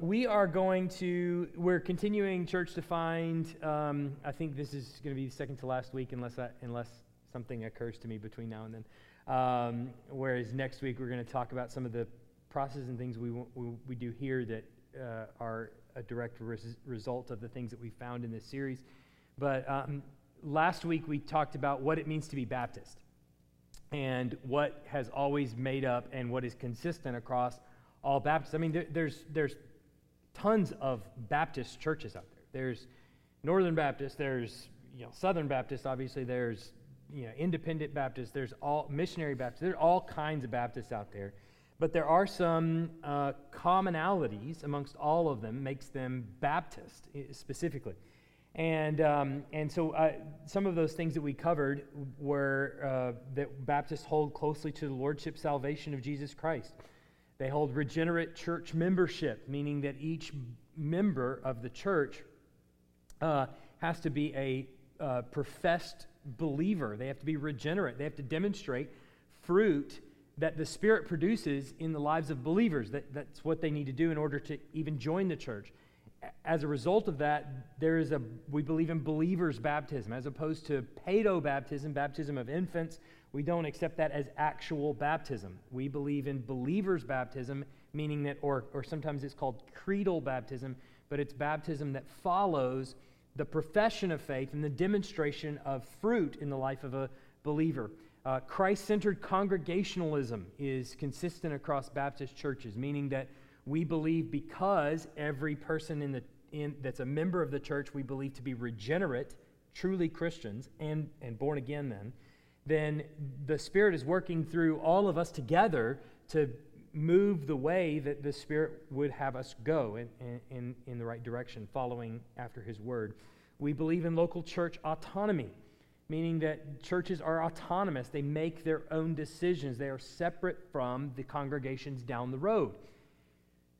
we are going to, we're continuing Church Defined. Um, I think this is going to be second to last week, unless, I, unless something occurs to me between now and then. Um, whereas next week, we're going to talk about some of the processes and things we, we, we do here that uh, are a direct res- result of the things that we found in this series. But um, last week, we talked about what it means to be Baptist and what has always made up and what is consistent across all Baptists. I mean, there, there's, there's tons of Baptist churches out there. There's Northern Baptist, there's you know, Southern Baptist, obviously, there's you know, independent Baptist, there's all missionary Baptist, there are all kinds of Baptists out there. But there are some uh, commonalities amongst all of them, makes them Baptist specifically. And, um, and so uh, some of those things that we covered were uh, that Baptists hold closely to the lordship salvation of Jesus Christ. They hold regenerate church membership, meaning that each member of the church uh, has to be a uh, professed believer. They have to be regenerate. They have to demonstrate fruit that the Spirit produces in the lives of believers. That, that's what they need to do in order to even join the church. As a result of that, there is a, we believe in believers' baptism as opposed to paedo baptism, baptism of infants, we don't accept that as actual baptism. We believe in believers' baptism, meaning that, or, or sometimes it's called creedal baptism, but it's baptism that follows the profession of faith and the demonstration of fruit in the life of a believer. Uh, Christ centered congregationalism is consistent across Baptist churches, meaning that we believe because every person in the, in, that's a member of the church we believe to be regenerate, truly Christians, and, and born again then then the Spirit is working through all of us together to move the way that the Spirit would have us go in, in, in the right direction, following after His Word. We believe in local church autonomy, meaning that churches are autonomous. They make their own decisions, they are separate from the congregations down the road.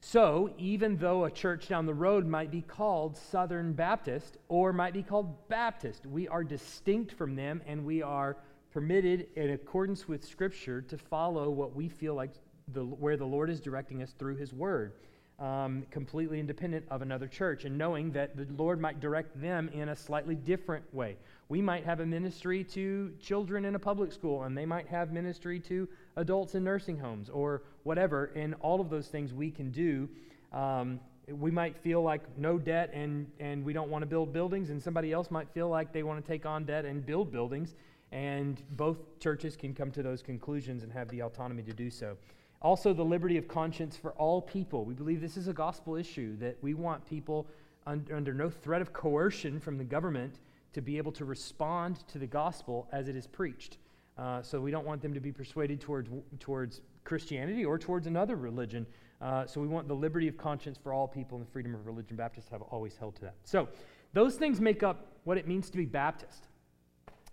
So, even though a church down the road might be called Southern Baptist or might be called Baptist, we are distinct from them and we are permitted in accordance with Scripture to follow what we feel like the, where the Lord is directing us through His Word, um, completely independent of another church, and knowing that the Lord might direct them in a slightly different way. We might have a ministry to children in a public school, and they might have ministry to adults in nursing homes or whatever, and all of those things we can do. Um, we might feel like no debt and, and we don't want to build buildings, and somebody else might feel like they want to take on debt and build buildings. And both churches can come to those conclusions and have the autonomy to do so. Also, the liberty of conscience for all people. We believe this is a gospel issue, that we want people under, under no threat of coercion from the government to be able to respond to the gospel as it is preached. Uh, so we don't want them to be persuaded towards, towards Christianity or towards another religion. Uh, so we want the liberty of conscience for all people and the freedom of religion. Baptists have always held to that. So those things make up what it means to be Baptist.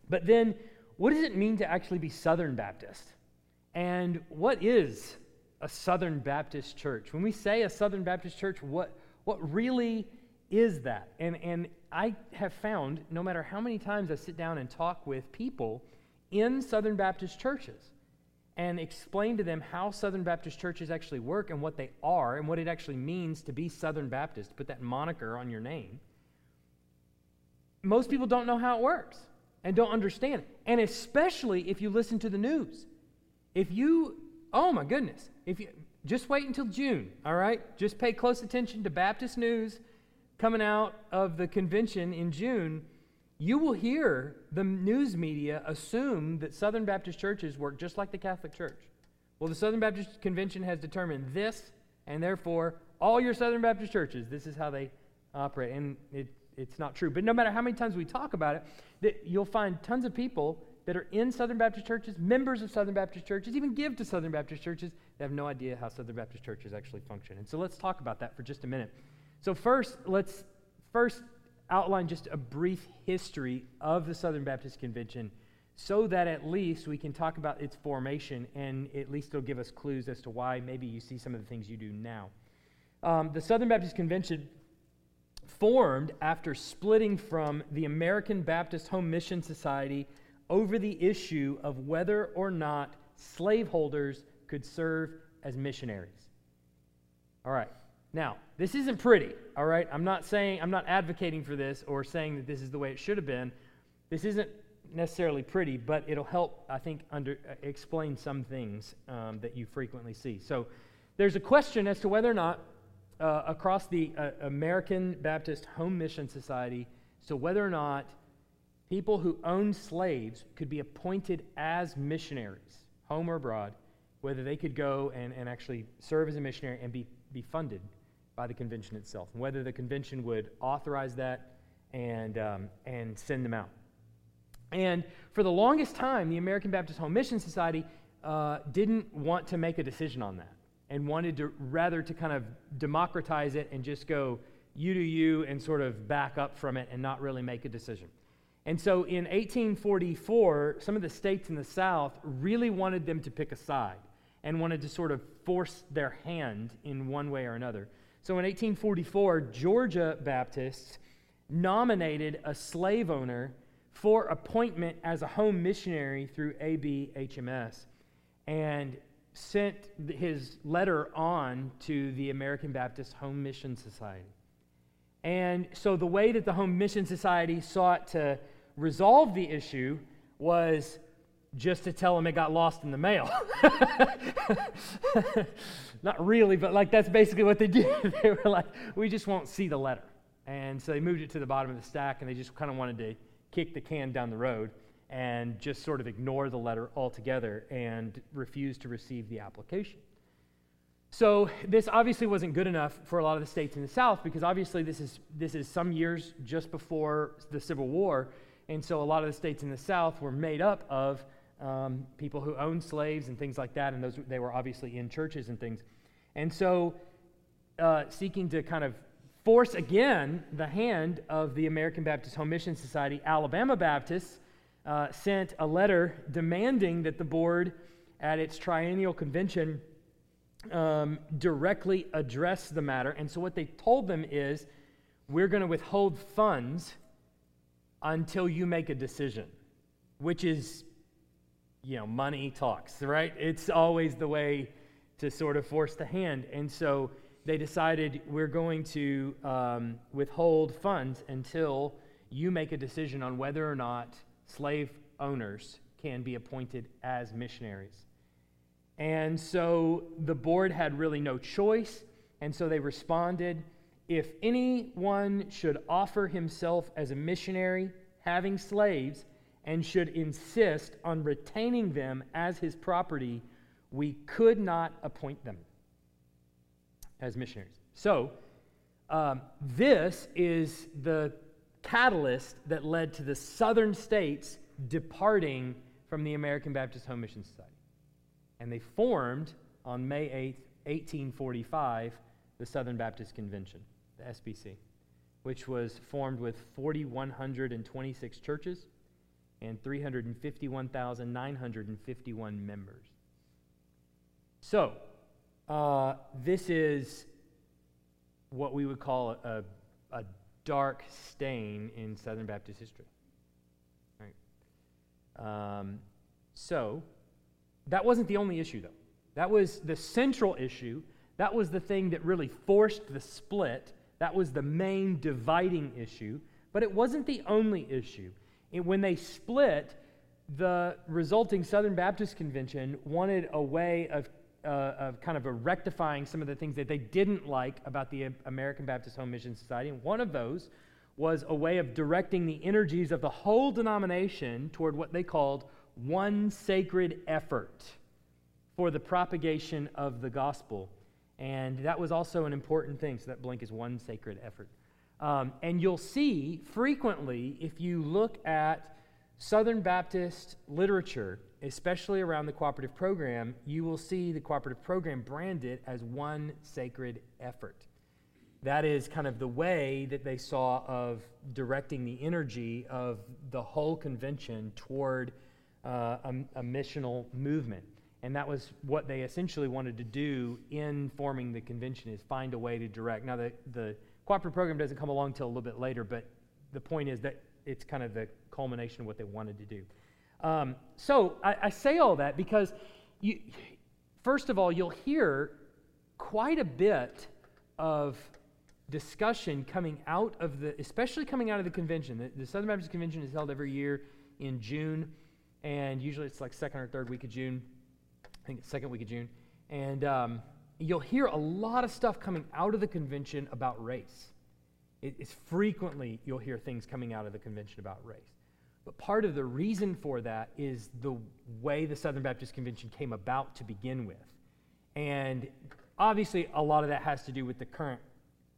But then, what does it mean to actually be Southern Baptist? And what is a Southern Baptist church? When we say a Southern Baptist church, what, what really is that? And, and I have found, no matter how many times I sit down and talk with people in Southern Baptist churches and explain to them how Southern Baptist churches actually work and what they are and what it actually means to be Southern Baptist, put that moniker on your name, most people don't know how it works and don't understand. And especially if you listen to the news. If you, oh my goodness, if you just wait until June, all right? Just pay close attention to Baptist news coming out of the convention in June. You will hear the news media assume that Southern Baptist churches work just like the Catholic Church. Well, the Southern Baptist Convention has determined this, and therefore, all your Southern Baptist churches, this is how they operate. And it, it's not true. But no matter how many times we talk about it, that you'll find tons of people that are in Southern Baptist churches, members of Southern Baptist churches, even give to Southern Baptist churches, they have no idea how Southern Baptist churches actually function. And so let's talk about that for just a minute. So first, let's first outline just a brief history of the Southern Baptist Convention so that at least we can talk about its formation and at least it'll give us clues as to why maybe you see some of the things you do now. Um, the Southern Baptist Convention formed after splitting from the American Baptist Home Mission Society over the issue of whether or not slaveholders could serve as missionaries. All right. Now, this isn't pretty, all right? I'm not saying, I'm not advocating for this or saying that this is the way it should have been. This isn't necessarily pretty, but it'll help, I think, under, uh, explain some things um, that you frequently see. So there's a question as to whether or not uh, across the uh, American Baptist Home Mission Society, so whether or not people who owned slaves could be appointed as missionaries, home or abroad, whether they could go and, and actually serve as a missionary and be, be funded by the convention itself, and whether the convention would authorize that and, um, and send them out. And for the longest time, the American Baptist Home Mission Society uh, didn't want to make a decision on that and wanted to rather to kind of democratize it and just go you do you and sort of back up from it and not really make a decision. And so in 1844, some of the states in the South really wanted them to pick a side and wanted to sort of force their hand in one way or another. So in 1844, Georgia Baptists nominated a slave owner for appointment as a home missionary through ABHMS and sent his letter on to the American Baptist Home Mission Society. And so the way that the Home Mission Society sought to resolve the issue was just to tell them it got lost in the mail. Not really, but like that's basically what they did. they were like, we just won't see the letter. And so they moved it to the bottom of the stack and they just kind of wanted to kick the can down the road and just sort of ignore the letter altogether and refuse to receive the application. So this obviously wasn't good enough for a lot of the states in the South because obviously this is this is some years just before the Civil War, and so a lot of the states in the South were made up of um, people who owned slaves and things like that, and those they were obviously in churches and things, and so uh, seeking to kind of force again the hand of the American Baptist Home Mission Society. Alabama Baptists uh, sent a letter demanding that the board at its triennial convention um, directly address the matter. And so what they told them is we're going to withhold funds until you make a decision, which is, you know, money talks, right? It's always the way to sort of force the hand. And so they decided we're going to um, withhold funds until you make a decision on whether or not slave owners can be appointed as missionaries. And so the board had really no choice, and so they responded if anyone should offer himself as a missionary having slaves and should insist on retaining them as his property, we could not appoint them as missionaries. So, um, this is the catalyst that led to the southern states departing from the American Baptist Home Mission Society. And they formed on May 8th, 1845, the Southern Baptist Convention, the SBC, which was formed with 4,126 churches and 351,951 members. So, uh, this is what we would call a, a dark stain in Southern Baptist history. Right. Um, so, that wasn't the only issue, though. That was the central issue. That was the thing that really forced the split. That was the main dividing issue. But it wasn't the only issue. It, when they split, the resulting Southern Baptist Convention wanted a way of uh, of kind of a rectifying some of the things that they didn't like about the American Baptist Home Mission Society. And one of those was a way of directing the energies of the whole denomination toward what they called one sacred effort for the propagation of the gospel. And that was also an important thing. So that blank is one sacred effort. Um, and you'll see frequently, if you look at Southern Baptist literature, especially around the cooperative program, you will see the cooperative program branded as one sacred effort. That is kind of the way that they saw of directing the energy of the whole convention toward uh, a, a missional movement. And that was what they essentially wanted to do in forming the convention is find a way to direct. Now, the, the cooperative program doesn't come along until a little bit later, but the point is that it's kind of the culmination of what they wanted to do. Um, so I, I, say all that because, you, first of all, you'll hear quite a bit of discussion coming out of the, especially coming out of the convention. The, the Southern Baptist Convention is held every year in June, and usually it's like second or third week of June. I think it's second week of June. And um, you'll hear a lot of stuff coming out of the convention about race. It, it's frequently you'll hear things coming out of the convention about race. But part of the reason for that is the way the Southern Baptist Convention came about to begin with. And obviously, a lot of that has to do with the current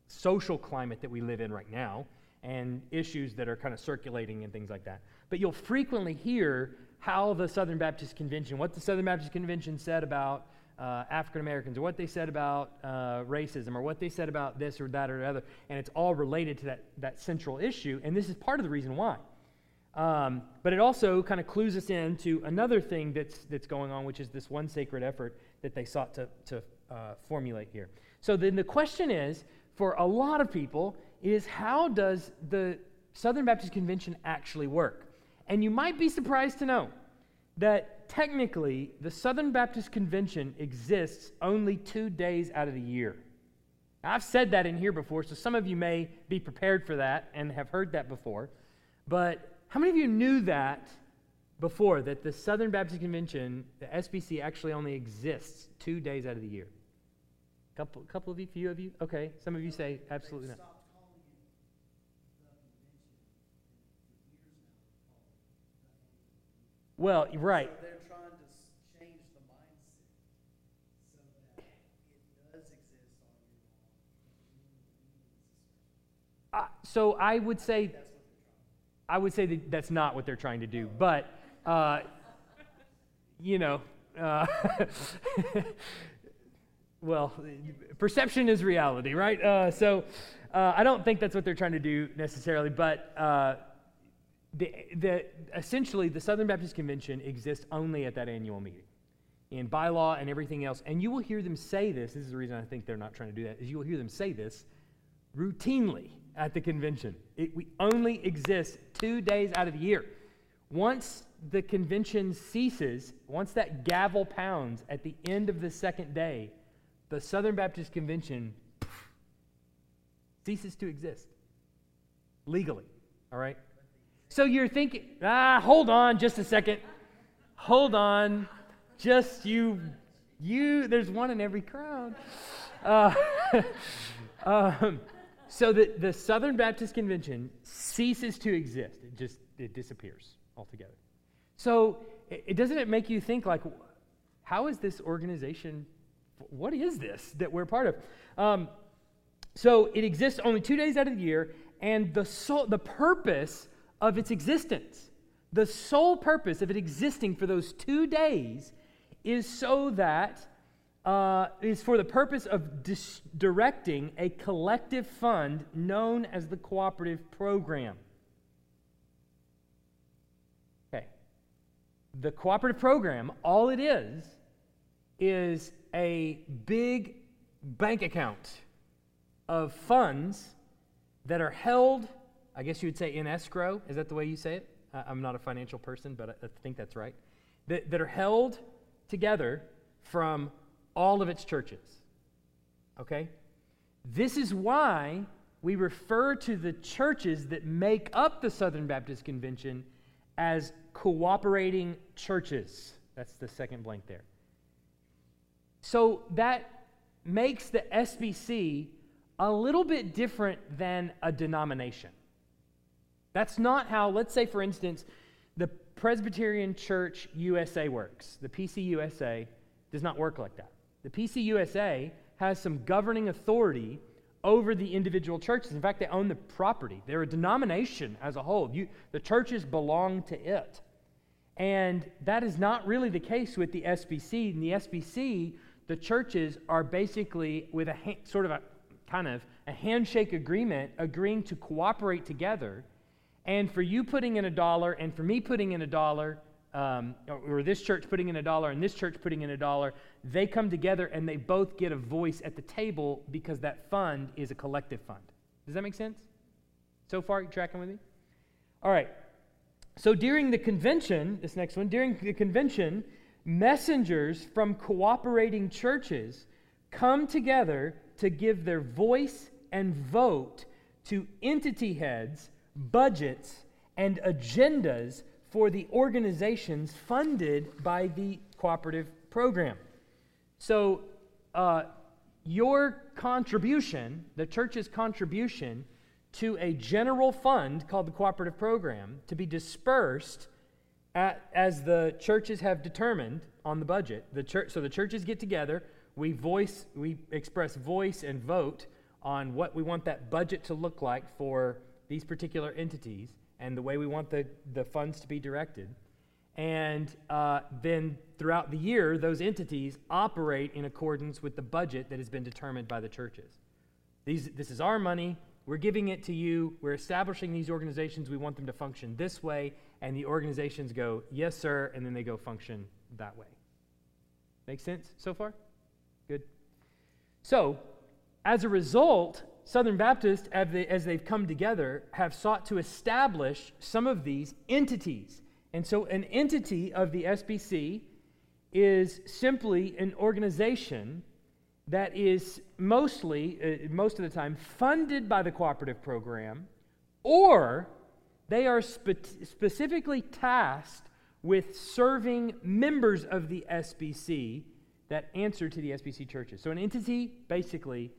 social climate that we live in right now and issues that are kind of circulating and things like that. But you'll frequently hear how the Southern Baptist Convention, what the Southern Baptist Convention said about uh, African Americans, or what they said about uh, racism, or what they said about this or that or the other, and it's all related to that, that central issue. And this is part of the reason why. Um, but it also kind of clues us in to another thing that's, that's going on, which is this one sacred effort that they sought to, to uh, formulate here. So then the question is for a lot of people is how does the Southern Baptist Convention actually work? And you might be surprised to know that technically the Southern Baptist Convention exists only two days out of the year. I've said that in here before, so some of you may be prepared for that and have heard that before. But how many of you knew that before, that the Southern Baptist Convention, the SBC, actually only exists two days out of the year? A Couple, couple of you, few of you? Okay. Some of you say absolutely not. Well, right. So they're trying to change the mindset so that it does exist Uh, so I would say, I would say that that's not what they're trying to do. But, uh, you know, uh, well, perception is reality, right? Uh, so uh, I don't think that's what they're trying to do necessarily, but uh, the, the, essentially the Southern Baptist Convention exists only at that annual meeting. In bylaw and everything else, and you will hear them say this. This is the reason I think they're not trying to do that. Is you will hear them say this routinely at the convention. It, we only exist two days out of the year. Once the convention ceases, once that gavel pounds at the end of the second day, the Southern Baptist Convention ceases to exist legally. All right? So you're thinking, ah, hold on just a second. Hold on. Just you, you, there's one in every crowd. Uh, um, so the, the Southern Baptist Convention ceases to exist. It just, it disappears altogether. So it, doesn't it make you think like, how is this organization what is this that we're part of? Um, so it exists only two days out of the year, and the, sole, the purpose of its existence, the sole purpose of it existing for those two days, is so that uh, is for the purpose of dis- directing a collective fund known as the cooperative program. Okay. The cooperative program, all it is, is a big bank account of funds that are held, I guess you would say in escrow. Is that the way you say it? I'm not a financial person, but I think that's right. That, that are held together from all of its churches. Okay? This is why we refer to the churches that make up the Southern Baptist Convention as cooperating churches. That's the second blank there. So that makes the SBC a little bit different than a denomination. That's not how, let's say, for instance, the Presbyterian Church USA works. The PCUSA does not work like that. The PCUSA has some governing authority over the individual churches. In fact, they own the property. They're a denomination as a whole. You, the churches belong to it. And that is not really the case with the SBC. In the SBC, the churches are basically with a ha- sort of a kind of a handshake agreement agreeing to cooperate together and for you putting in a dollar and for me putting in a dollar um, or, this church putting in a dollar and this church putting in a dollar they come together and they both get a voice at the table because that fund is a collective fund. Does that make sense? So far you tracking with me? All right. So during the convention this next one during the convention messengers from cooperating churches come together to give their voice and vote to entity heads, budgets, and agendas for the organizations funded by the cooperative program. So, uh, your contribution, the church's contribution to a general fund called the cooperative program, to be dispersed at, as the churches have determined on the budget. The church, so the churches get together, we voice, we express voice and vote on what we want that budget to look like for these particular entities and the way we want the, the funds to be directed. And uh, then throughout the year, those entities operate in accordance with the budget that has been determined by the churches. These, this is our money. We're giving it to you. We're establishing these organizations. We want them to function this way. And the organizations go, yes, sir. And then they go function that way. Make sense so far? Good. So, as a result, Southern Baptists, as they've come together, have sought to establish some of these entities. And so, an entity of the SBC is simply an organization that is mostly, uh, most of the time, funded by the cooperative program, or they are spe- specifically tasked with serving members of the SBC that answer to the SBC churches. So, an entity basically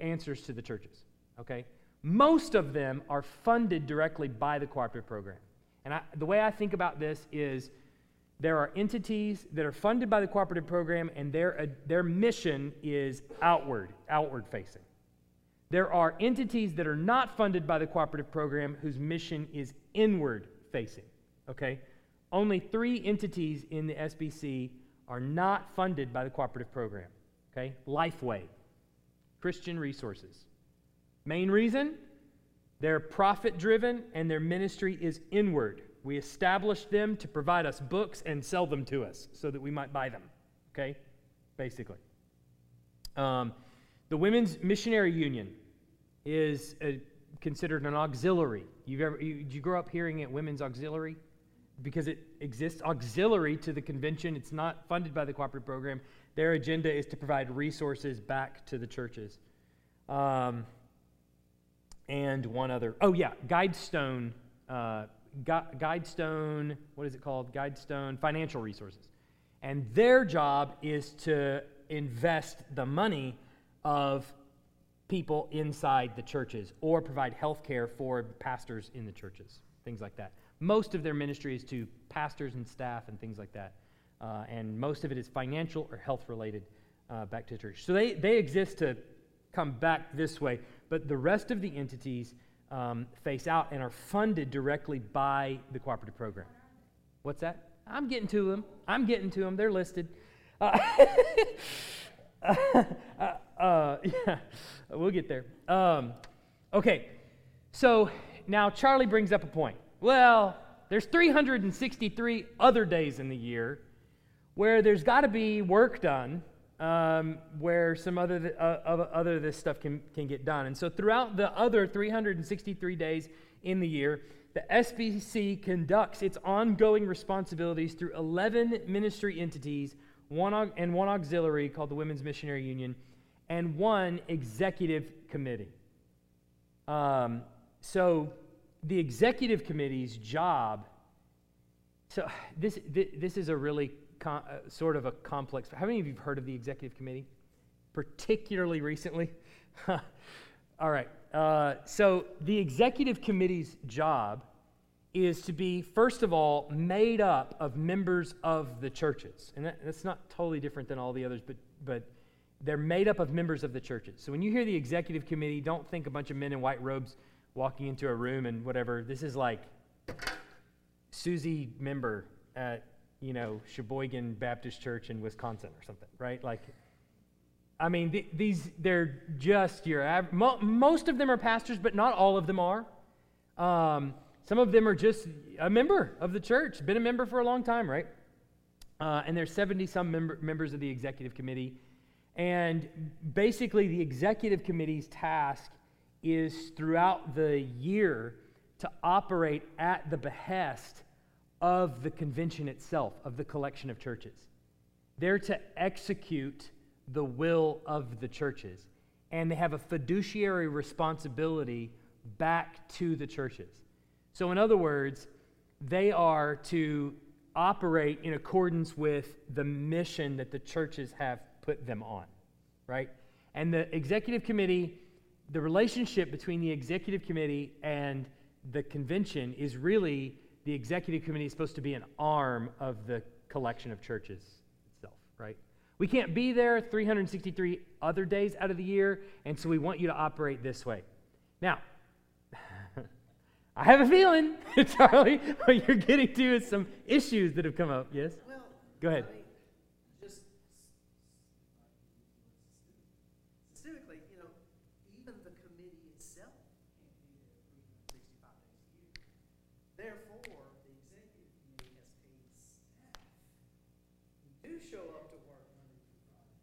answers to the churches, okay? Most of them are funded directly by the cooperative program. And I, the way I think about this is there are entities that are funded by the cooperative program, and their, uh, their mission is outward, outward facing. There are entities that are not funded by the cooperative program whose mission is inward facing. Okay? Only three entities in the SBC are not funded by the cooperative program. Okay? Lifeway, Christian Resources. Main reason? They're profit driven and their ministry is inward. We established them to provide us books and sell them to us so that we might buy them. Okay? Basically. Um, the Women's Missionary Union is a, considered an auxiliary. You've ever, you, did you grow up hearing it, Women's Auxiliary? Because it exists auxiliary to the convention. It's not funded by the cooperative program. Their agenda is to provide resources back to the churches. Um, and one other. Oh, yeah, Guidestone. Uh, Gu- Guidestone, what is it called? Guidestone Financial Resources. And their job is to invest the money of people inside the churches or provide health care for pastors in the churches, things like that. Most of their ministry is to pastors and staff and things like that. Uh, and most of it is financial or health related uh, back to church. So they, they exist to come back this way, but the rest of the entities um, face out and are funded directly by the cooperative program. What's that? I'm getting to them. I'm getting to them. They're listed. Uh, uh, yeah, we'll get there. Um, okay, so now Charlie brings up a point. Well, there's 363 other days in the year where there's got to be work done um, where some other, th- uh, other this stuff can, can get done. And so throughout the other 363 days in the year, the SBC conducts its ongoing responsibilities through 11 ministry entities one and one auxiliary called the Women's Missionary Union and one executive committee. Um, so the executive committee's job so this, this is a really uh, sort of a complex. How many of you have heard of the executive committee, particularly recently? All right. Uh, so the executive committee's job is to be, first of all, made up of members of the churches, and that, that's not totally different than all the others, but but they're made up of members of the churches. So when you hear the executive committee, don't think a bunch of men in white robes walking into a room and whatever. This is like Susie member at you know, Sheboygan Baptist Church in Wisconsin or something, right? Like, I mean, th- these, they're just your average. Mo- most of them are pastors, but not all of them are. Um, some of them are just a member of the church, been a member for a long time, right? Uh, and there's 70 some member- members of the executive committee. And basically, the executive committee's task is throughout the year to operate at the behest of the convention itself, of the collection of churches. They're to execute the will of the churches. And they have a fiduciary responsibility back to the churches. So, in other words, they are to operate in accordance with the mission that the churches have put them on, right? And the executive committee, the relationship between the executive committee and the convention is really the executive committee is supposed to be an arm of the collection of churches itself, right? We can't be there 363 other days out of the year, and so we want you to operate this way. Now, I have a feeling, Charlie, what you're getting to is some issues that have come up. Yes? Well, Go ahead. I mean, just specifically, you know, even the committee itself can't be there 365 days a year. Therefore, the executive committee has paid staff who do show up to work Monday through Friday.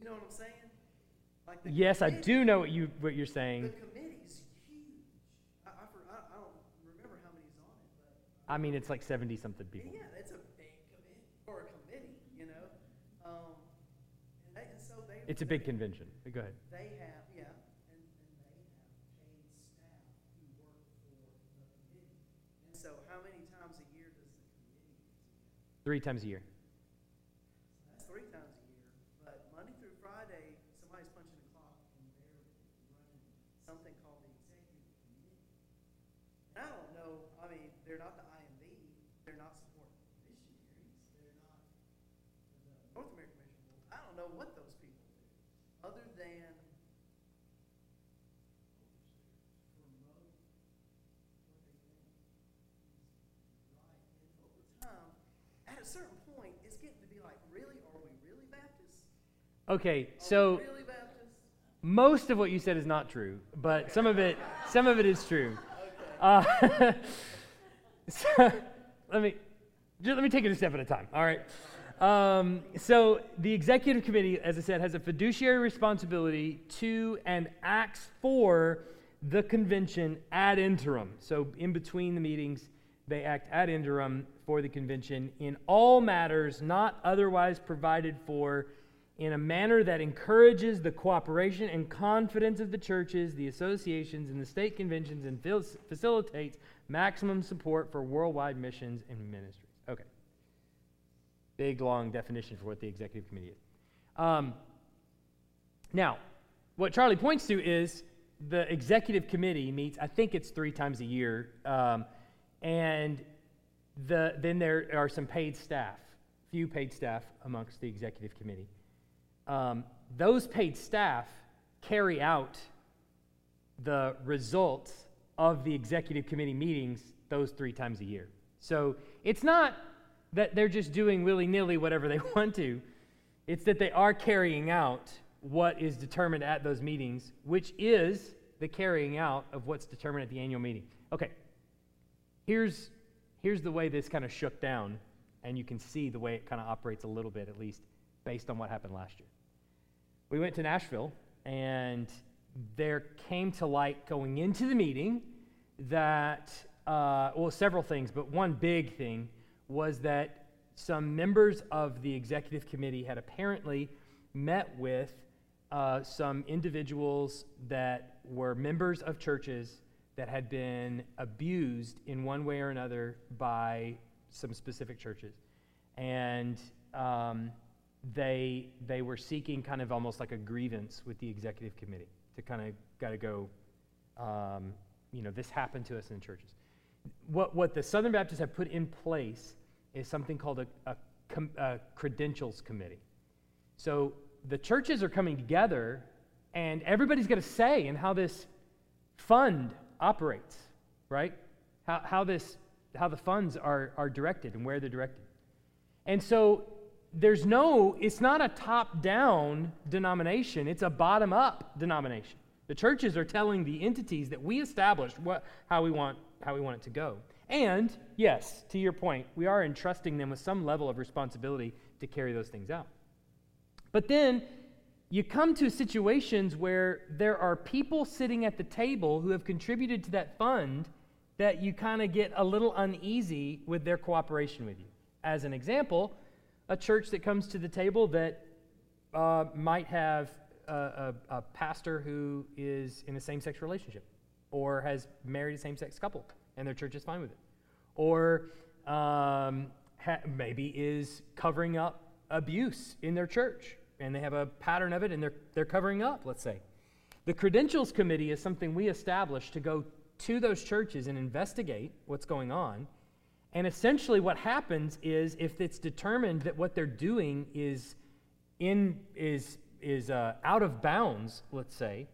You know what I'm saying? Like Yes, I do know what, you, what you're saying. The committee's huge. I, I, for- I, I don't remember how many's on it, but. I mean, it's like 70 something people. Yeah, it's a big committee, for a committee, you know? Um, and they, and so they. It's a big convention. Go ahead. They have, yeah, and, and they have paid staff who work for the committee. And so how many times a year does the committee? Three times a year. That's three times a year, but Monday through Friday, somebody's punching a clock and they're running something called the executive committee. And I don't know, I mean, they're not the IMB, they're not supporting missionaries, they're not the North American Mission Board. I don't know what those people do, other than promote what they think is right. And over time, at a certain point, it's getting to be like, really, are we really Baptists? Okay, Are so we really Baptists? most of what you said is not true, but some of it, some of it is true. Uh, so, let me just let me take it a step at a time. All right. Um, so the executive committee, as I said, has a fiduciary responsibility to and acts for the convention ad interim. So in between the meetings, they act ad interim for the convention in all matters not otherwise provided for in a manner that encourages the cooperation and confidence of the churches, the associations, and the state conventions and fil- facilitates maximum support for worldwide missions and ministries. Okay. Big, long definition for what the executive committee is. Um, now, what Charlie points to is the executive committee meets, I think it's three times a year, um, and the, then there are some paid staff, few paid staff amongst the executive committee. Um, those paid staff carry out the results of the executive committee meetings those three times a year. So it's not that they're just doing willy nilly whatever they want to, it's that they are carrying out what is determined at those meetings, which is the carrying out of what's determined at the annual meeting. Okay, here's, here's the way this kind of shook down, and you can see the way it kind of operates a little bit, at least based on what happened last year. We went to Nashville, and there came to light going into the meeting that, uh, well, several things, but one big thing was that some members of the executive committee had apparently met with uh, some individuals that were members of churches that had been abused in one way or another by some specific churches. And um, they, they were seeking kind of almost like a grievance with the executive committee to kind of got to go, um, you know, this happened to us in churches. What, what the Southern Baptists have put in place is something called a, a, com, a credentials committee. So the churches are coming together, and everybody's got a say in how this fund operates, right? How, how, this, how the funds are, are directed and where they're directed. And so there's no, it's not a top down denomination, it's a bottom up denomination. The churches are telling the entities that we established what, how, we want, how we want it to go. And, yes, to your point, we are entrusting them with some level of responsibility to carry those things out. But then you come to situations where there are people sitting at the table who have contributed to that fund that you kind of get a little uneasy with their cooperation with you. As an example, a church that comes to the table that uh, might have a, a, a pastor who is in a same sex relationship or has married a same sex couple and their church is fine with it. Or um, ha- maybe is covering up abuse in their church and they have a pattern of it and they're, they're covering up, let's say. The credentials committee is something we established to go to those churches and investigate what's going on. And essentially, what happens is if it's determined that what they're doing is, in, is, is uh, out of bounds, let's say,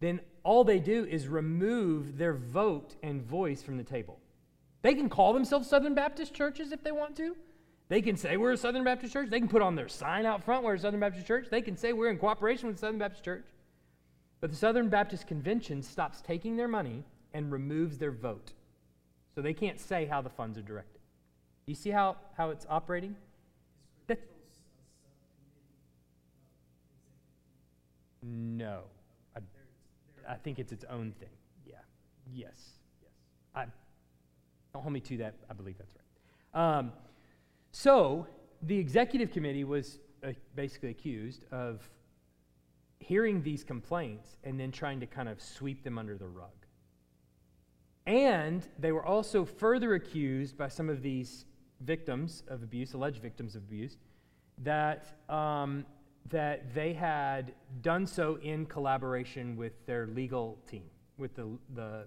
then all they do is remove their vote and voice from the table. They can call themselves Southern Baptist churches if they want to. They can say we're a Southern Baptist church. They can put on their sign out front, we're a Southern Baptist church. They can say we're in cooperation with Southern Baptist Church. But the Southern Baptist Convention stops taking their money and removes their vote. So they can't say how the funds are directed. Do You see how, how it's operating? That, no. I, I think it's its own thing. Yeah. Yes. Yes. I, don't hold me to that. I believe that's right. Um, so the executive committee was uh, basically accused of hearing these complaints and then trying to kind of sweep them under the rug. And they were also further accused by some of these victims of abuse, alleged victims of abuse, that, um, that they had done so in collaboration with their legal team, with the, the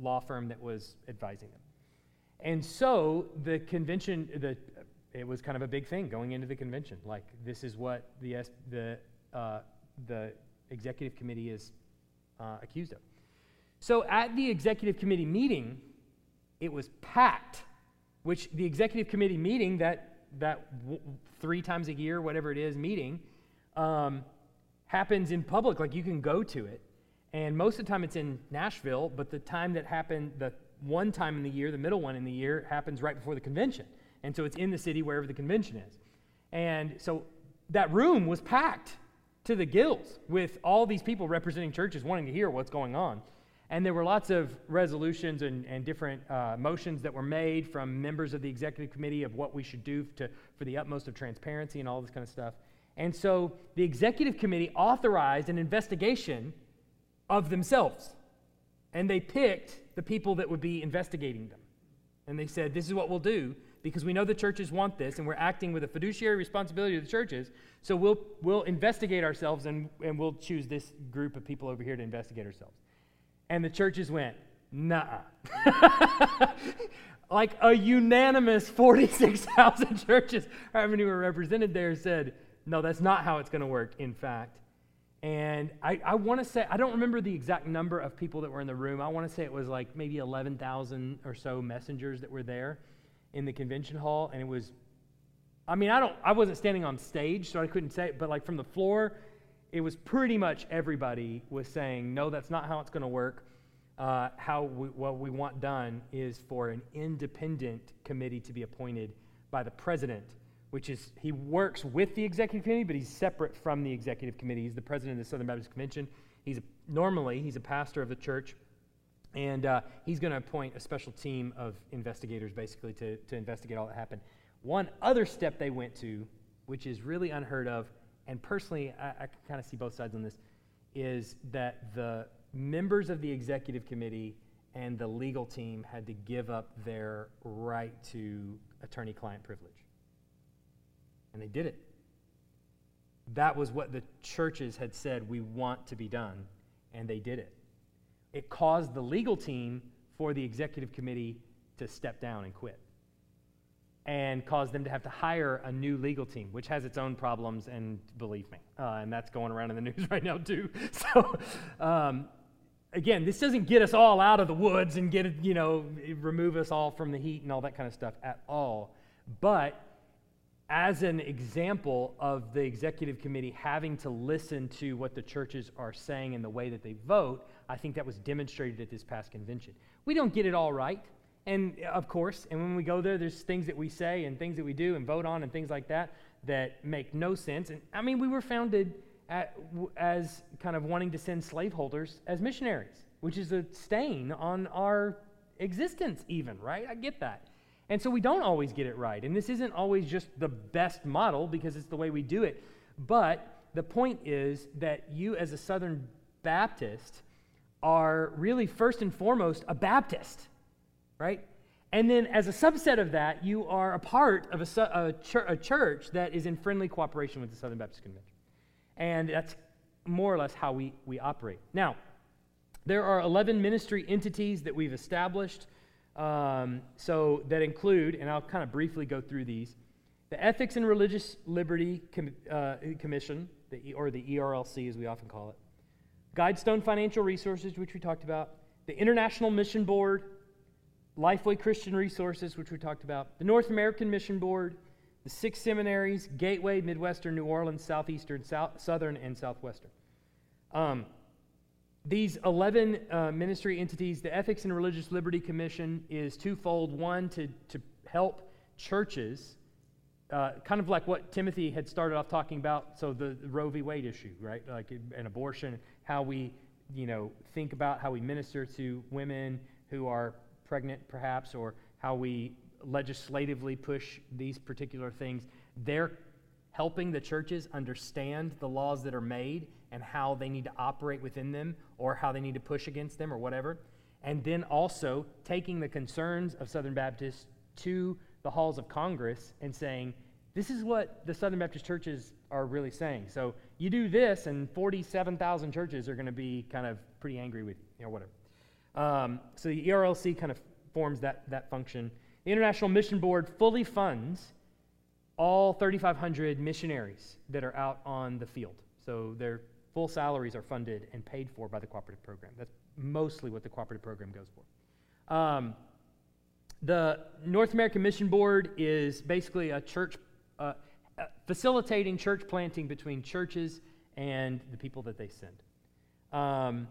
law firm that was advising them. And so the convention, the, it was kind of a big thing going into the convention. Like, this is what the, the, uh, the executive committee is uh, accused of. So at the executive committee meeting, it was packed, which the executive committee meeting, that, that w- three times a year, whatever it is, meeting, um, happens in public. Like you can go to it. And most of the time it's in Nashville, but the time that happened, the one time in the year, the middle one in the year, happens right before the convention. And so it's in the city wherever the convention is. And so that room was packed to the gills with all these people representing churches wanting to hear what's going on. And there were lots of resolutions and, and different uh, motions that were made from members of the executive committee of what we should do to, for the utmost of transparency and all this kind of stuff. And so the executive committee authorized an investigation of themselves. And they picked the people that would be investigating them. And they said, This is what we'll do because we know the churches want this and we're acting with a fiduciary responsibility to the churches. So we'll, we'll investigate ourselves and, and we'll choose this group of people over here to investigate ourselves. And the churches went, nah. like a unanimous 46,000 churches, however many were represented there, said, no, that's not how it's going to work, in fact. And I, I want to say, I don't remember the exact number of people that were in the room. I want to say it was like maybe 11,000 or so messengers that were there in the convention hall. And it was, I mean, I don't, I wasn't standing on stage, so I couldn't say it, but like from the floor, it was pretty much everybody was saying, no, that's not how it's going to work. Uh, how we, what we want done is for an independent committee to be appointed by the president, which is he works with the executive committee, but he's separate from the executive committee. He's the president of the Southern Baptist Convention. He's a, normally he's a pastor of the church, and uh, he's going to appoint a special team of investigators, basically, to, to investigate all that happened. One other step they went to, which is really unheard of, and personally, I, I kind of see both sides on this, is that the members of the executive committee and the legal team had to give up their right to attorney client privilege. And they did it. That was what the churches had said we want to be done, and they did it. It caused the legal team for the executive committee to step down and quit and cause them to have to hire a new legal team, which has its own problems, and believe me, uh, and that's going around in the news right now too. So, um, again, this doesn't get us all out of the woods and get you know remove us all from the heat and all that kind of stuff at all, but as an example of the executive committee having to listen to what the churches are saying and the way that they vote, I think that was demonstrated at this past convention. We don't get it all right. And of course, and when we go there, there's things that we say and things that we do and vote on and things like that that make no sense. And I mean, we were founded at, as kind of wanting to send slaveholders as missionaries, which is a stain on our existence, even, right? I get that. And so we don't always get it right. And this isn't always just the best model because it's the way we do it. But the point is that you, as a Southern Baptist, are really first and foremost a Baptist, right? And then, as a subset of that, you are a part of a, a, chur- a church that is in friendly cooperation with the Southern Baptist Convention. And that's more or less how we, we operate. Now, there are 11 ministry entities that we've established. Um, so that include, and I'll kind of briefly go through these the Ethics and Religious Liberty Com- uh, Commission, the, or the ERLC as we often call it, Guidestone Financial Resources, which we talked about, the International Mission Board, Lifeway Christian Resources, which we talked about, the North American Mission Board, the six seminaries Gateway, Midwestern, New Orleans, Southeastern, South, Southern, and Southwestern. Um, these 11 uh, ministry entities, the Ethics and Religious Liberty Commission is twofold. One, to, to help churches, uh, kind of like what Timothy had started off talking about, so the, the Roe v. Wade issue, right? Like an abortion, how we, you know, think about how we minister to women who are pregnant, perhaps, or how we legislatively push these particular things. They're helping the churches understand the laws that are made and how they need to operate within them or how they need to push against them or whatever. And then also taking the concerns of Southern Baptists to the halls of Congress and saying, this is what the Southern Baptist churches are really saying. So you do this, and 47,000 churches are going to be kind of pretty angry with you, know, whatever. Um, so the ERLC kind of forms that, that function. The International Mission Board fully funds all 3,500 missionaries that are out on the field. So their full salaries are funded and paid for by the cooperative program. That's mostly what the cooperative program goes for. Um, the North American Mission Board is basically a church, uh, uh, facilitating church planting between churches and the people that they send. Um,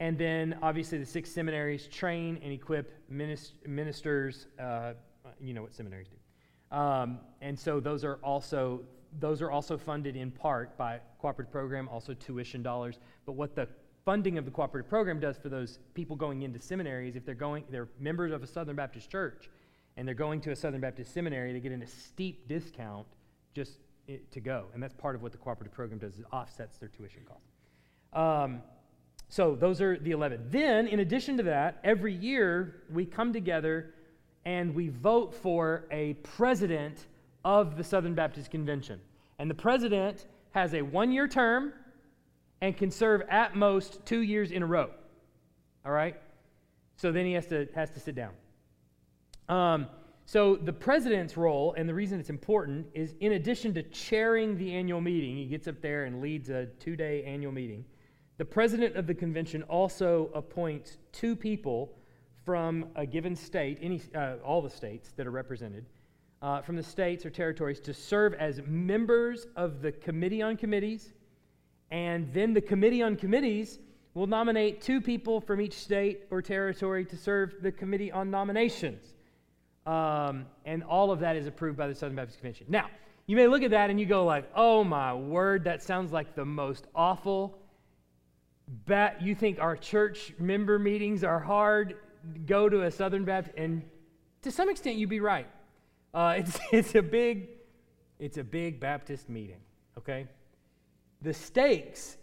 and then, obviously, the six seminaries train and equip ministers. Uh, you know what seminaries do. Um, and so those are also those are also funded in part by cooperative program, also tuition dollars. But what the funding of the cooperative program does for those people going into seminaries, if they're going, they're members of a Southern Baptist church, and they're going to a Southern Baptist seminary, they get a steep discount just to go, and that's part of what the cooperative program does. It offsets their tuition costs. Um, so those are the 11. Then, in addition to that, every year we come together and we vote for a president of the Southern Baptist Convention. And the president has a one year term and can serve at most two years in a row. All right? So then he has to, has to sit down. Um, so the president's role, and the reason it's important, is in addition to chairing the annual meeting, he gets up there and leads a two day annual meeting. The president of the convention also appoints two people from a given state, any, uh, all the states that are represented, uh, from the states or territories to serve as members of the Committee on Committees. And then the Committee on Committees will nominate two people from each state or territory to serve the Committee on Nominations. Um, and all of that is approved by the Southern Baptist Convention. Now, you may look at that and you go like, "Oh my word, that sounds like the most awful." Bet you think our church member meetings are hard? Go to a Southern Baptist, and to some extent, you'd be right. Uh, it's, it's, a big, it's a big Baptist meeting, okay? The stakes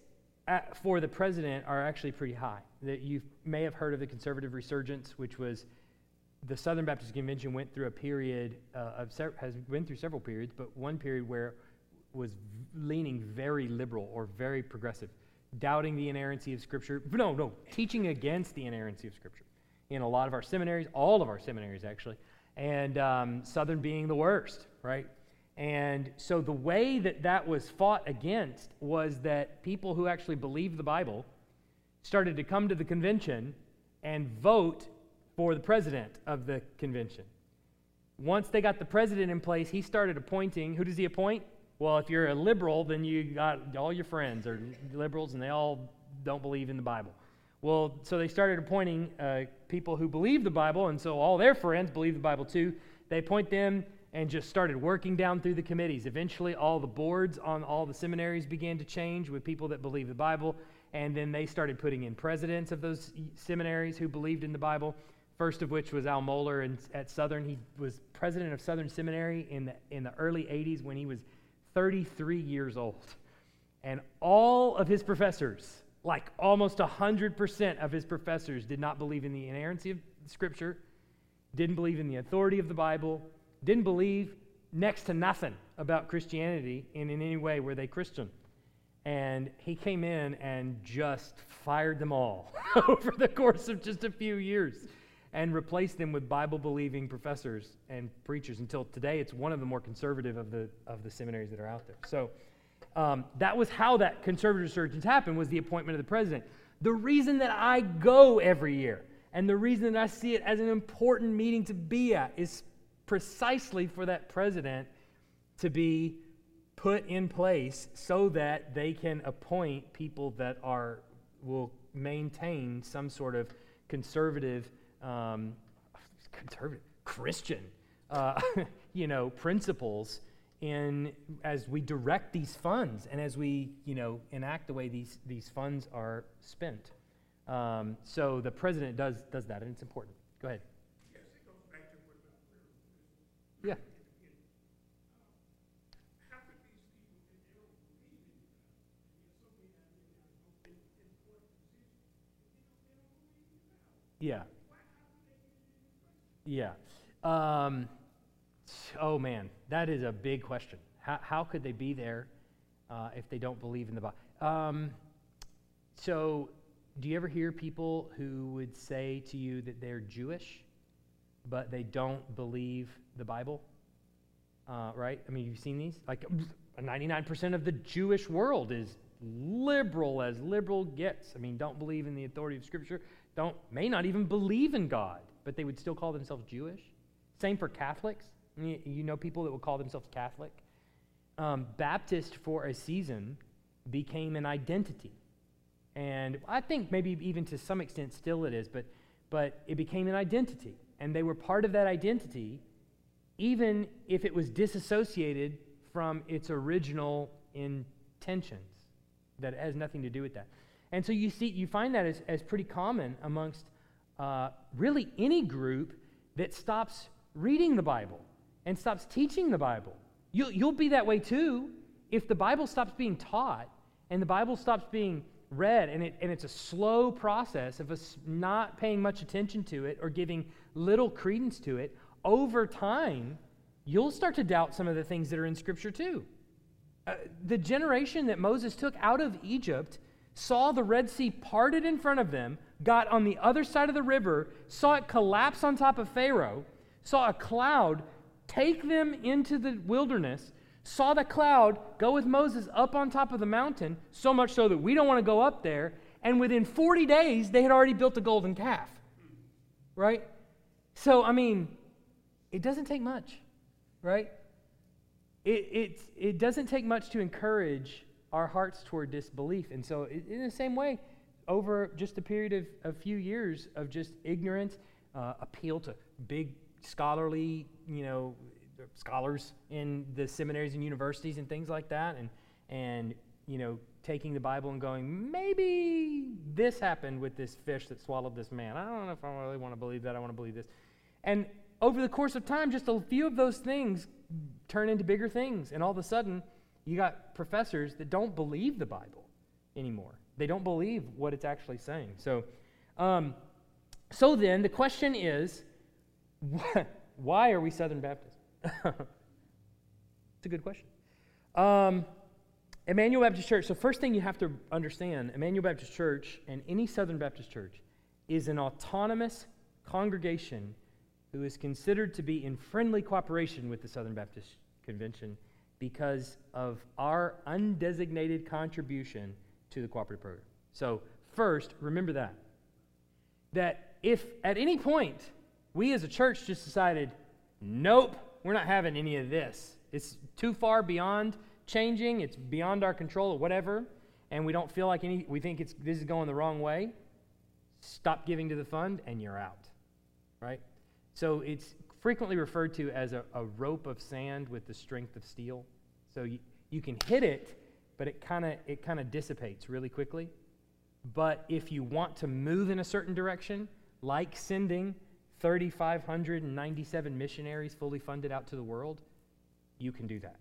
at, for the president are actually pretty high. That you may have heard of the conservative resurgence, which was the Southern Baptist Convention went through a period uh, of se- has been through several periods, but one period where was leaning very liberal or very progressive, doubting the inerrancy of Scripture. No, no, teaching against the inerrancy of Scripture in a lot of our seminaries, all of our seminaries actually and um, Southern being the worst, right? And so the way that that was fought against was that people who actually believed the Bible started to come to the convention and vote for the president of the convention. Once they got the president in place, he started appointing. Who does he appoint? Well, if you're a liberal, then you got all your friends are liberals and they all don't believe in the Bible. Well, so they started appointing uh, people who believe the Bible, and so all their friends believe the Bible too. They appoint them and just started working down through the committees. Eventually, all the boards on all the seminaries began to change with people that believe the Bible, and then they started putting in presidents of those seminaries who believed in the Bible. First of which was Al Mohler at Southern. He was president of Southern Seminary in the, in the early 80s when he was 33 years old. And all of his professors, like almost 100% of his professors, did not believe in the inerrancy of Scripture, didn't believe in the authority of the Bible, didn't believe next to nothing about Christianity, and in any way were they Christian. And he came in and just fired them all over the course of just a few years and replaced them with Bible believing professors and preachers until today it's one of the more conservative of the, of the seminaries that are out there. So um, that was how that conservative resurgence happened was the appointment of the president. The reason that I go every year and the reason that I see it as an important meeting to be at is precisely for that president to be put in place so that they can appoint people that are will maintain some sort of conservative um, conservative Christian uh, you know principles in as we direct these funds and as we you know enact the way these these funds are spent. Um, so the president does does that and it's important. Go ahead. Yeah. Yeah. Yeah. Um, oh, man, that is a big question. How, how could they be there uh, if they don't believe in the Bible? Um, so, do you ever hear people who would say to you that they're Jewish, but they don't believe the Bible? Uh, right? I mean, you've seen these? Like, 99% of the Jewish world is liberal as liberal gets. I mean, don't believe in the authority of Scripture, don't, may not even believe in God, but they would still call themselves Jewish. Same for Catholics. You, know people that will call themselves Catholic. Um, Baptist, for a season, became an identity. And I think maybe even to some extent still it is, but, but it became an identity. And they were part of that identity, even if it was disassociated from its original intentions, that it has nothing to do with that. And so you see, you find that as, as pretty common amongst uh, really any group that stops reading the Bible and stops teaching the Bible. You'll, you'll be that way too if the Bible stops being taught and the Bible stops being read and, it, and it's a slow process of us not paying much attention to it or giving little credence to it. Over time, you'll start to doubt some of the things that are in Scripture too. Uh, the generation that Moses took out of Egypt saw the Red Sea parted in front of them, got on the other side of the river, saw it collapse on top of Pharaoh, saw a cloud take them into the wilderness, saw the cloud go with Moses up on top of the mountain, so much so that we don't want to go up there, and within 40 days, they had already built a golden calf. Right? So, I mean, it doesn't take much, right? It, it, it doesn't take much to encourage our hearts toward disbelief. And so, in the same way, over just a period of a few years of just ignorance, uh, appeal to big scholarly, you know, scholars in the seminaries and universities and things like that, and and you know, taking the Bible and going, maybe this happened with this fish that swallowed this man. I don't know if I really want to believe that. I want to believe this. And over the course of time, just a few of those things turn into bigger things, and all of a sudden you got professors that don't believe the Bible anymore. They don't believe what it's actually saying. So, um, so then the question is, why are we Southern Baptists? it's a good question. Um, Emmanuel Baptist Church. So first thing you have to understand, Emmanuel Baptist Church and any Southern Baptist Church is an autonomous congregation who is considered to be in friendly cooperation with the Southern Baptist Convention because of our undesignated contribution to the cooperative program. So, first, remember that. That if at any point we as a church just decided, nope, we're not having any of this, it's too far beyond changing, it's beyond our control or whatever, and we don't feel like any, we think it's, this is going the wrong way, stop giving to the fund and you're out, right? So it's frequently referred to as a, a rope of sand with the strength of steel. So you, you can hit it, but it kind of it kind of dissipates really quickly. But if you want to move in a certain direction, like sending 3,597 missionaries fully funded out to the world, you can do that.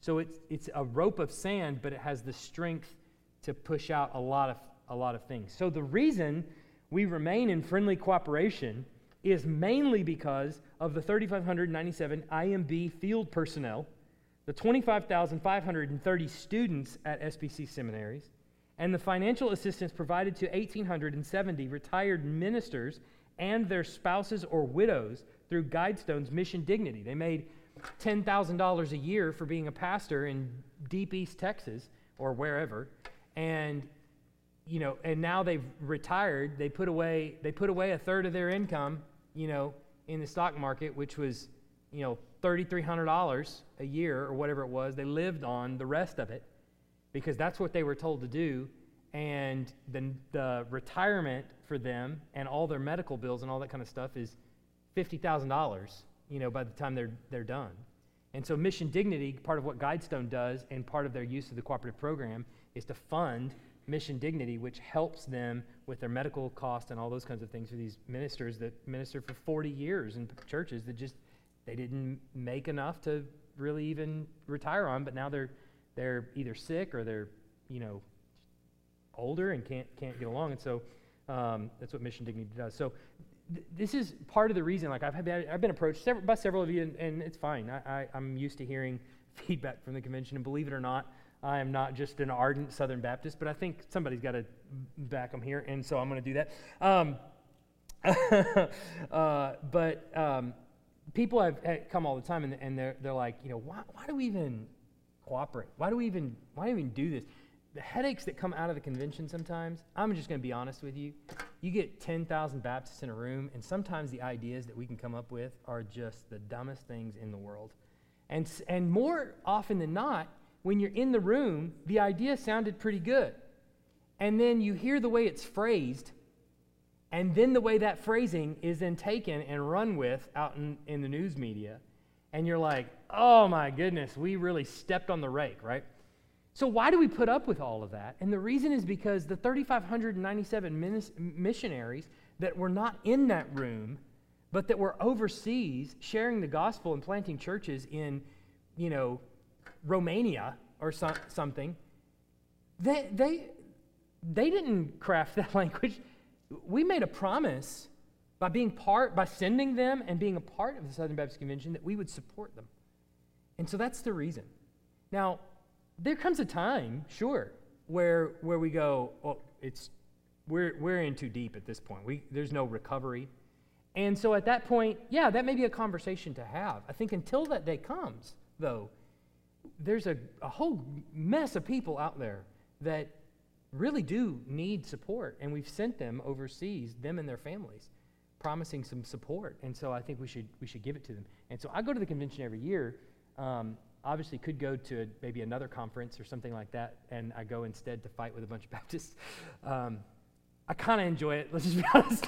So it's, it's a rope of sand, but it has the strength to push out a lot of, a lot of things. So the reason we remain in friendly cooperation is mainly because of the 3,597 IMB field personnel, the 25,530 students at SBC seminaries, and the financial assistance provided to 1,870 retired ministers and their spouses or widows through Guidestone's Mission Dignity. They made $10,000 a year for being a pastor in deep East Texas or wherever. And you know, and now they've retired. They put away they put away a third of their income, you know, in the stock market, which was, you know, $3,300 a year or whatever it was. They lived on the rest of it because that's what they were told to do. And then the retirement for them and all their medical bills and all that kind of stuff is $50,000, you know, by the time they're, they're done. And so Mission Dignity, part of what Guidestone does and part of their use of the cooperative program is to fund Mission Dignity, which helps them with their medical costs and all those kinds of things for these ministers that ministered for 40 years in churches that just they didn't make enough to really even retire on, but now they're they're either sick or they're you know older and can't can't get along, and so um, that's what Mission Dignity does. So th- this is part of the reason. Like I've been, I've been approached several, by several of you, and, and it's fine. I, I, I'm used to hearing feedback from the convention, and believe it or not, I am not just an ardent Southern Baptist, but I think somebody's got to back them here, and so I'm going to do that. Um, uh, but um, people have, come all the time, and, and, they're, they're like, you know, why, why do we even cooperate? Why do we even why do we even do this? The headaches that come out of the convention sometimes, I'm just going to be honest with you. You get 10,000 Baptists in a room, and sometimes the ideas that we can come up with are just the dumbest things in the world. And, and more often than not, when you're in the room, the idea sounded pretty good. And then you hear the way it's phrased, and then the way that phrasing is then taken and run with out in, in the news media. And you're like, oh my goodness, we really stepped on the rake, right? So, why do we put up with all of that? And the reason is because the 3,597 missionaries that were not in that room, but that were overseas sharing the gospel and planting churches in, you know, Romania or so, something, they, they, they didn't craft that language. We made a promise by being part, by sending them and being a part of the Southern Baptist Convention that we would support them. And so that's the reason. Now, there comes a time, sure, where, where we go, well, it's, we're, we're in too deep at this point. We, there's no recovery. And so at that point, yeah, that may be a conversation to have. I think until that day comes, though, there's a, a whole mess of people out there that really do need support, and we've sent them overseas, them and their families, promising some support. And so I think we should we should give it to them. And so I go to the convention every year. Um, obviously, could go to a, maybe another conference or something like that, and I go instead to fight with a bunch of Baptists. Um, I kind of enjoy it. Let's just be honest.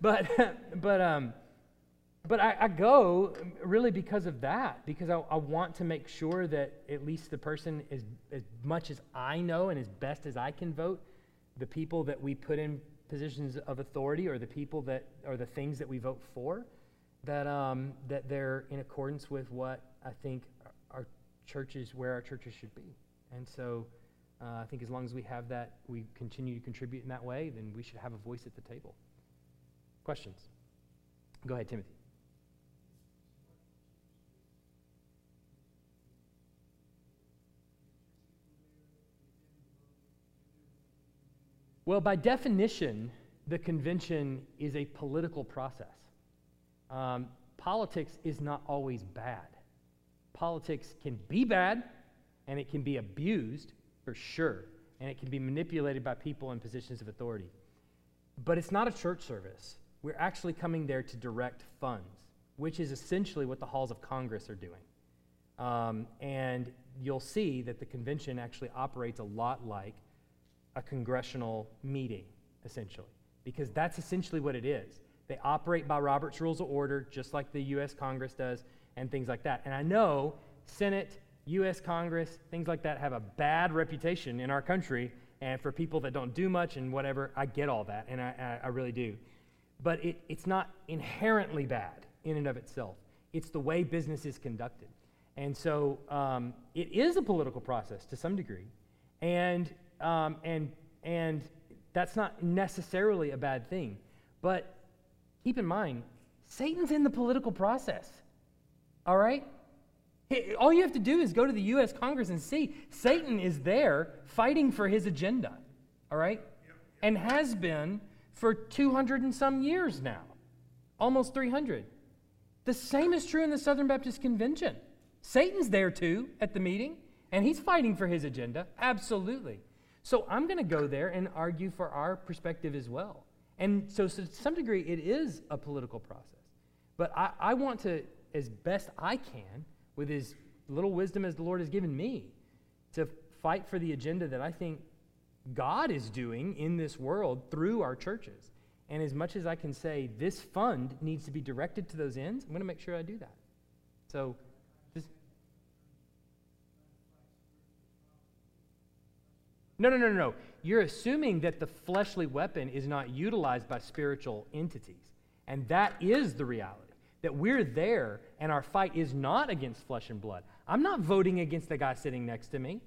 but but um, but I, I, go really because of that, because I, I, want to make sure that at least the person, is, as much as I know and as best as I can vote, the people that we put in positions of authority or the people that are the things that we vote for, that, um, that they're in accordance with what I think our churches, where our churches should be. And so uh, I think as long as we have that, we continue to contribute in that way, then we should have a voice at the table. Questions? Go ahead, Timothy. Well, by definition, the convention is a political process. Um, politics is not always bad. Politics can be bad, and it can be abused for sure, and it can be manipulated by people in positions of authority. But it's not a church service. We're actually coming there to direct funds, which is essentially what the halls of Congress are doing. Um, and you'll see that the convention actually operates a lot like a congressional meeting, essentially, because that's essentially what it is. They operate by Robert's Rules of Order, just like the U.S. Congress does, and things like that. And I know Senate, U.S. Congress, things like that have a bad reputation in our country, and for people that don't do much and whatever, I get all that, and I, I, really do. But it, it's not inherently bad in and of itself. It's the way business is conducted. And so um, it is a political process to some degree. And, um, and, and that's not necessarily a bad thing. But keep in mind, Satan's in the political process. All right? All you have to do is go to the U.S. Congress and see Satan is there fighting for his agenda. All right? And has been for 200 and some years now, almost 300. The same is true in the Southern Baptist Convention. Satan's there too at the meeting, and he's fighting for his agenda. Absolutely. So I'm going to go there and argue for our perspective as well. And so, so to some degree, it is a political process. But I, I want to, as best I can, with as little wisdom as the Lord has given me, to fight for the agenda that I think God is doing in this world through our churches. And as much as I can say this fund needs to be directed to those ends, I'm going to make sure I do that. So, No, no, no, no. You're assuming that the fleshly weapon is not utilized by spiritual entities. And that is the reality. That we're there and our fight is not against flesh and blood. I'm not voting against the guy sitting next to me.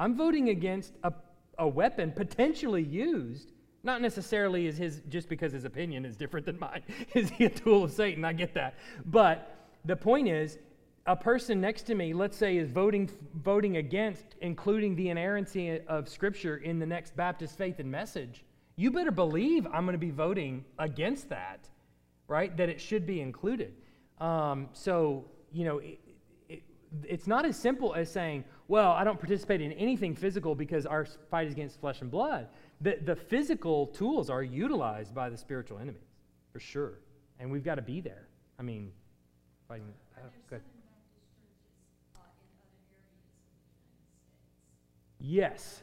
I'm voting against a, a weapon potentially used not necessarily is his, just because his opinion is different than mine, is he a tool of Satan? I get that. But the point is, a person next to me, let's say, is voting, voting against including the inerrancy of Scripture in the next Baptist faith and message. You better believe I'm going to be voting against that, right? That it should be included. Um, so, you know, it, it, it's not as simple as saying, well, I don't participate in anything physical because our fight is against flesh and blood the, the physical tools are utilized by the spiritual enemies, for sure. And we've got to be there. I mean, fighting. Oh, good. Yes.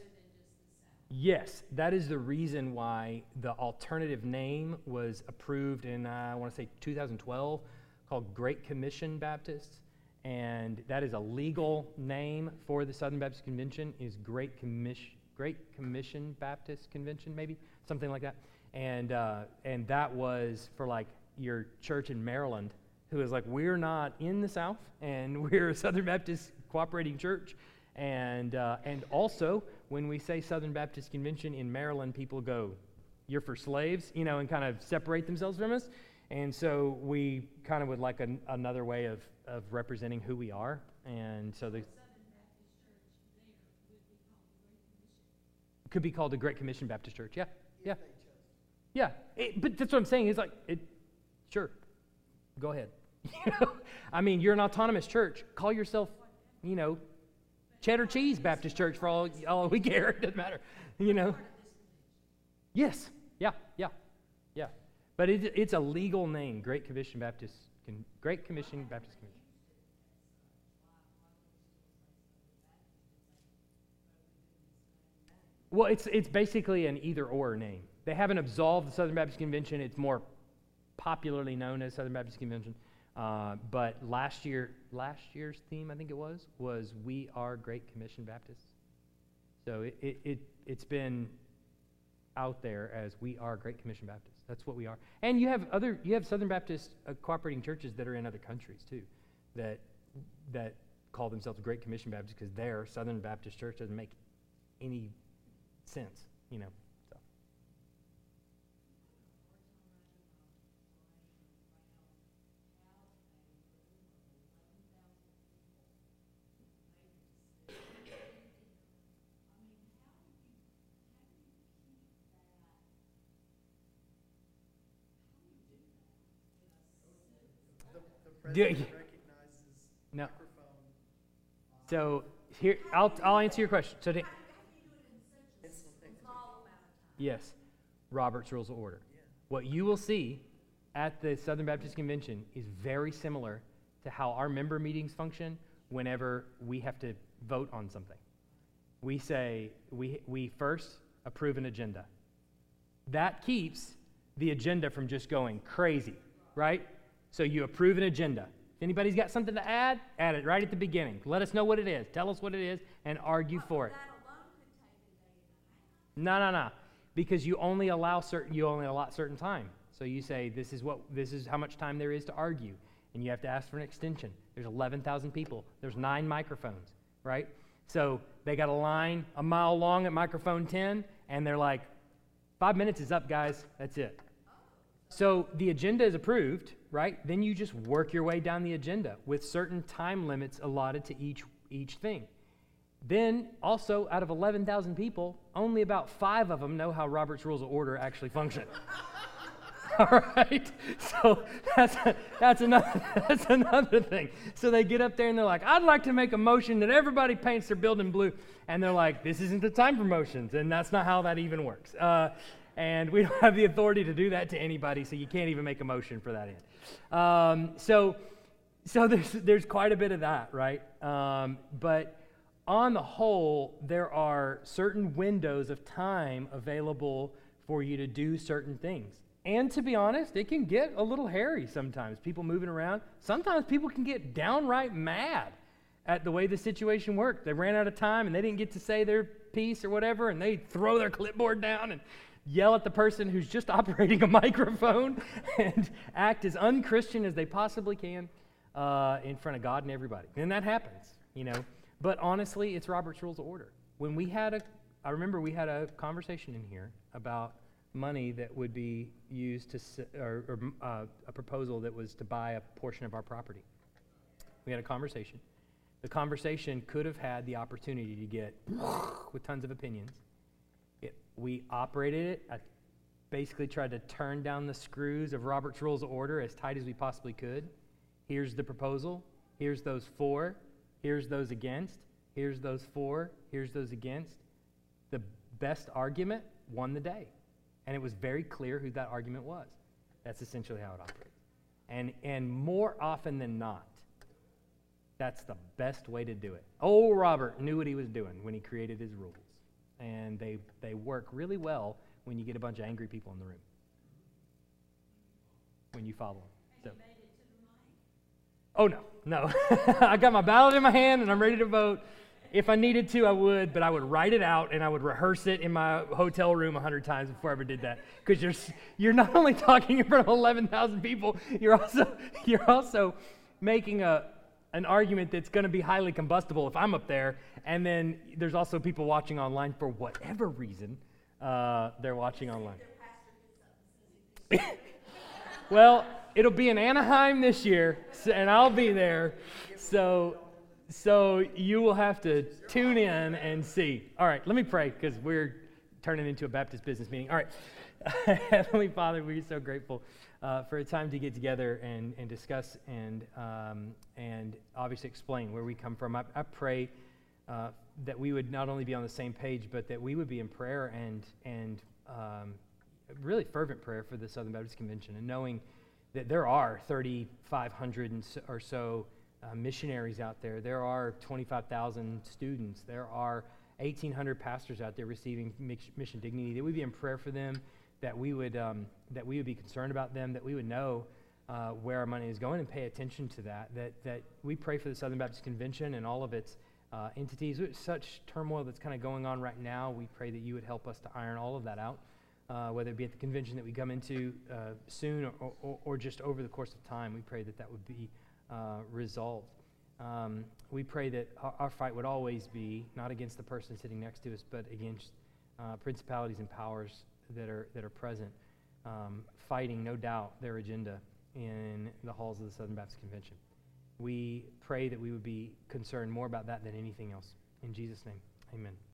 Yes, that is the reason why the alternative name was approved in, uh, I want to say 2012, called Great Commission Baptists. And that is a legal name for the Southern Baptist Convention, is Great Commission Great Commission Baptist Convention, maybe something like that. And uh, and that was for like your church in Maryland, who is like, we're not in the South, and we're a Southern Baptist cooperating church. And uh, and also, when we say Southern Baptist Convention in Maryland, people go, "You're for slaves," you know, and kind of separate themselves from us. And so we kind of would like an, another way of, of representing who we are. And so the could be called a Great Commission Baptist Church. Yeah, yeah, yeah. It, but that's what I'm saying. It's like, it, sure, go ahead. I mean, you're an autonomous church. Call yourself, you know, cheddar cheese Baptist Church for all, all we care. It doesn't matter, you know. Yes, yeah, yeah, yeah. But it, it's a legal name, Great Commission Baptist, Great Commission Baptist Commission. Well, it's, it's basically an either or name. They haven't absolved the Southern Baptist Convention. It's more popularly known as Southern Baptist Convention. Uh, but last year, last year's theme, I think it was, was "We Are Great Commission Baptists." So it, it, it it's been out there as "We Are Great Commission Baptists." That's what we are. And you have other, you have Southern Baptist uh, cooperating churches that are in other countries too, that that call themselves Great Commission Baptists because their Southern Baptist Church doesn't make any sense, you know. So. The, no. So here, I'll, I'll answer your question. So to, Yes, Robert's Rules of Order. What you will see at the Southern Baptist Convention is very similar to how our member meetings function whenever we have to vote on something. We say, we, we first approve an agenda. That keeps the agenda from just going crazy, right? So you approve an agenda. If anybody's got something to add, add it right at the beginning. Let us know what it is. Tell us what it is and argue for it. No, no, no because you only allow certain you only allot certain time. So you say this is what this is how much time there is to argue, and you have to ask for an extension. There's 11,000 people. There's nine microphones, right? So they got a line a mile long at microphone 10, and they're like, five minutes is up, guys. That's it. So the agenda is approved, right? Then you just work your way down the agenda with certain time limits allotted to each, each thing. Then, also, out of 11,000 people, only about five of them know how Robert's Rules of Order actually function. All right? So that's, that's, another, that's another thing. So they get up there and they're like, I'd like to make a motion that everybody paints their building blue. And they're like, this isn't the time for motions. And that's not how that even works. Uh, and we don't have the authority to do that to anybody, so you can't even make a motion for that end. Um, so, so there's, there's quite a bit of that, right? Um, but on the whole, there are certain windows of time available for you to do certain things. And to be honest, it can get a little hairy sometimes. People moving around. Sometimes people can get downright mad at the way the situation worked. They ran out of time and they didn't get to say their piece or whatever, and they throw their clipboard down and yell at the person who's just operating a microphone and act as unchristian as they possibly can uh, in front of God and everybody. And that happens, you know. But honestly, it's Robert's Rules of Order. When we had a, I remember we had a conversation in here about money that would be used to, or, or uh, a proposal that was to buy a portion of our property. We had a conversation. The conversation could have had the opportunity to get with tons of opinions we operated it. I basically tried to turn down the screws of Robert's Rules of Order as tight as we possibly could. Here's the proposal. Here's those for. Here's those against. Here's those for. Here's those against. The best argument won the day. And it was very clear who that argument was. That's essentially how it operates. And, and more often than not, that's the best way to do it. Oh, Robert knew what he was doing when he created his rules and they, they work really well when you get a bunch of angry people in the room. When you follow them. So. Oh, no, no. I got my ballot in my hand and I'm ready to vote. If I needed to, I would, but I would write it out and I would rehearse it in my hotel room a hundred times before I ever did that. Because you're, you're not only talking in front of 11,000 people, you're also, you're also making a, an argument that's going to be highly combustible if I'm up there. And then there's also people watching online for whatever reason uh, they're watching online. well, it'll be in Anaheim this year, and I'll be there. So, so you will have to tune in and see. All right, let me pray because we're turning into a Baptist business meeting. All right. Heavenly Father, we're so grateful uh, for a time to get together and, and discuss and, um, and obviously explain where we come from. I, I pray uh, that we would not only be on the same page, but that we would be in prayer and, and um, really fervent prayer for the Southern Baptist Convention and knowing that there are 3,500 or so uh, missionaries out there. There are 25,000 students. There are 1,800 pastors out there receiving mission dignity. That we be in prayer for them that we would, um, that we would be concerned about them, that we would know uh, where our money is going and pay attention to that, that, that we pray for the Southern Baptist Convention and all of its uh, entities. Such turmoil that's kind of going on right now, we pray that you would help us to iron all of that out, uh, whether it be at the convention that we come into uh, soon or, or, or, just over the course of time. We pray that that would be uh, resolved. Um, we pray that our, our, fight would always be not against the person sitting next to us, but against uh, principalities and powers that are, that are present, um, fighting, no doubt, their agenda in the halls of the Southern Baptist Convention. We pray that we would be concerned more about that than anything else. In Jesus' name, amen.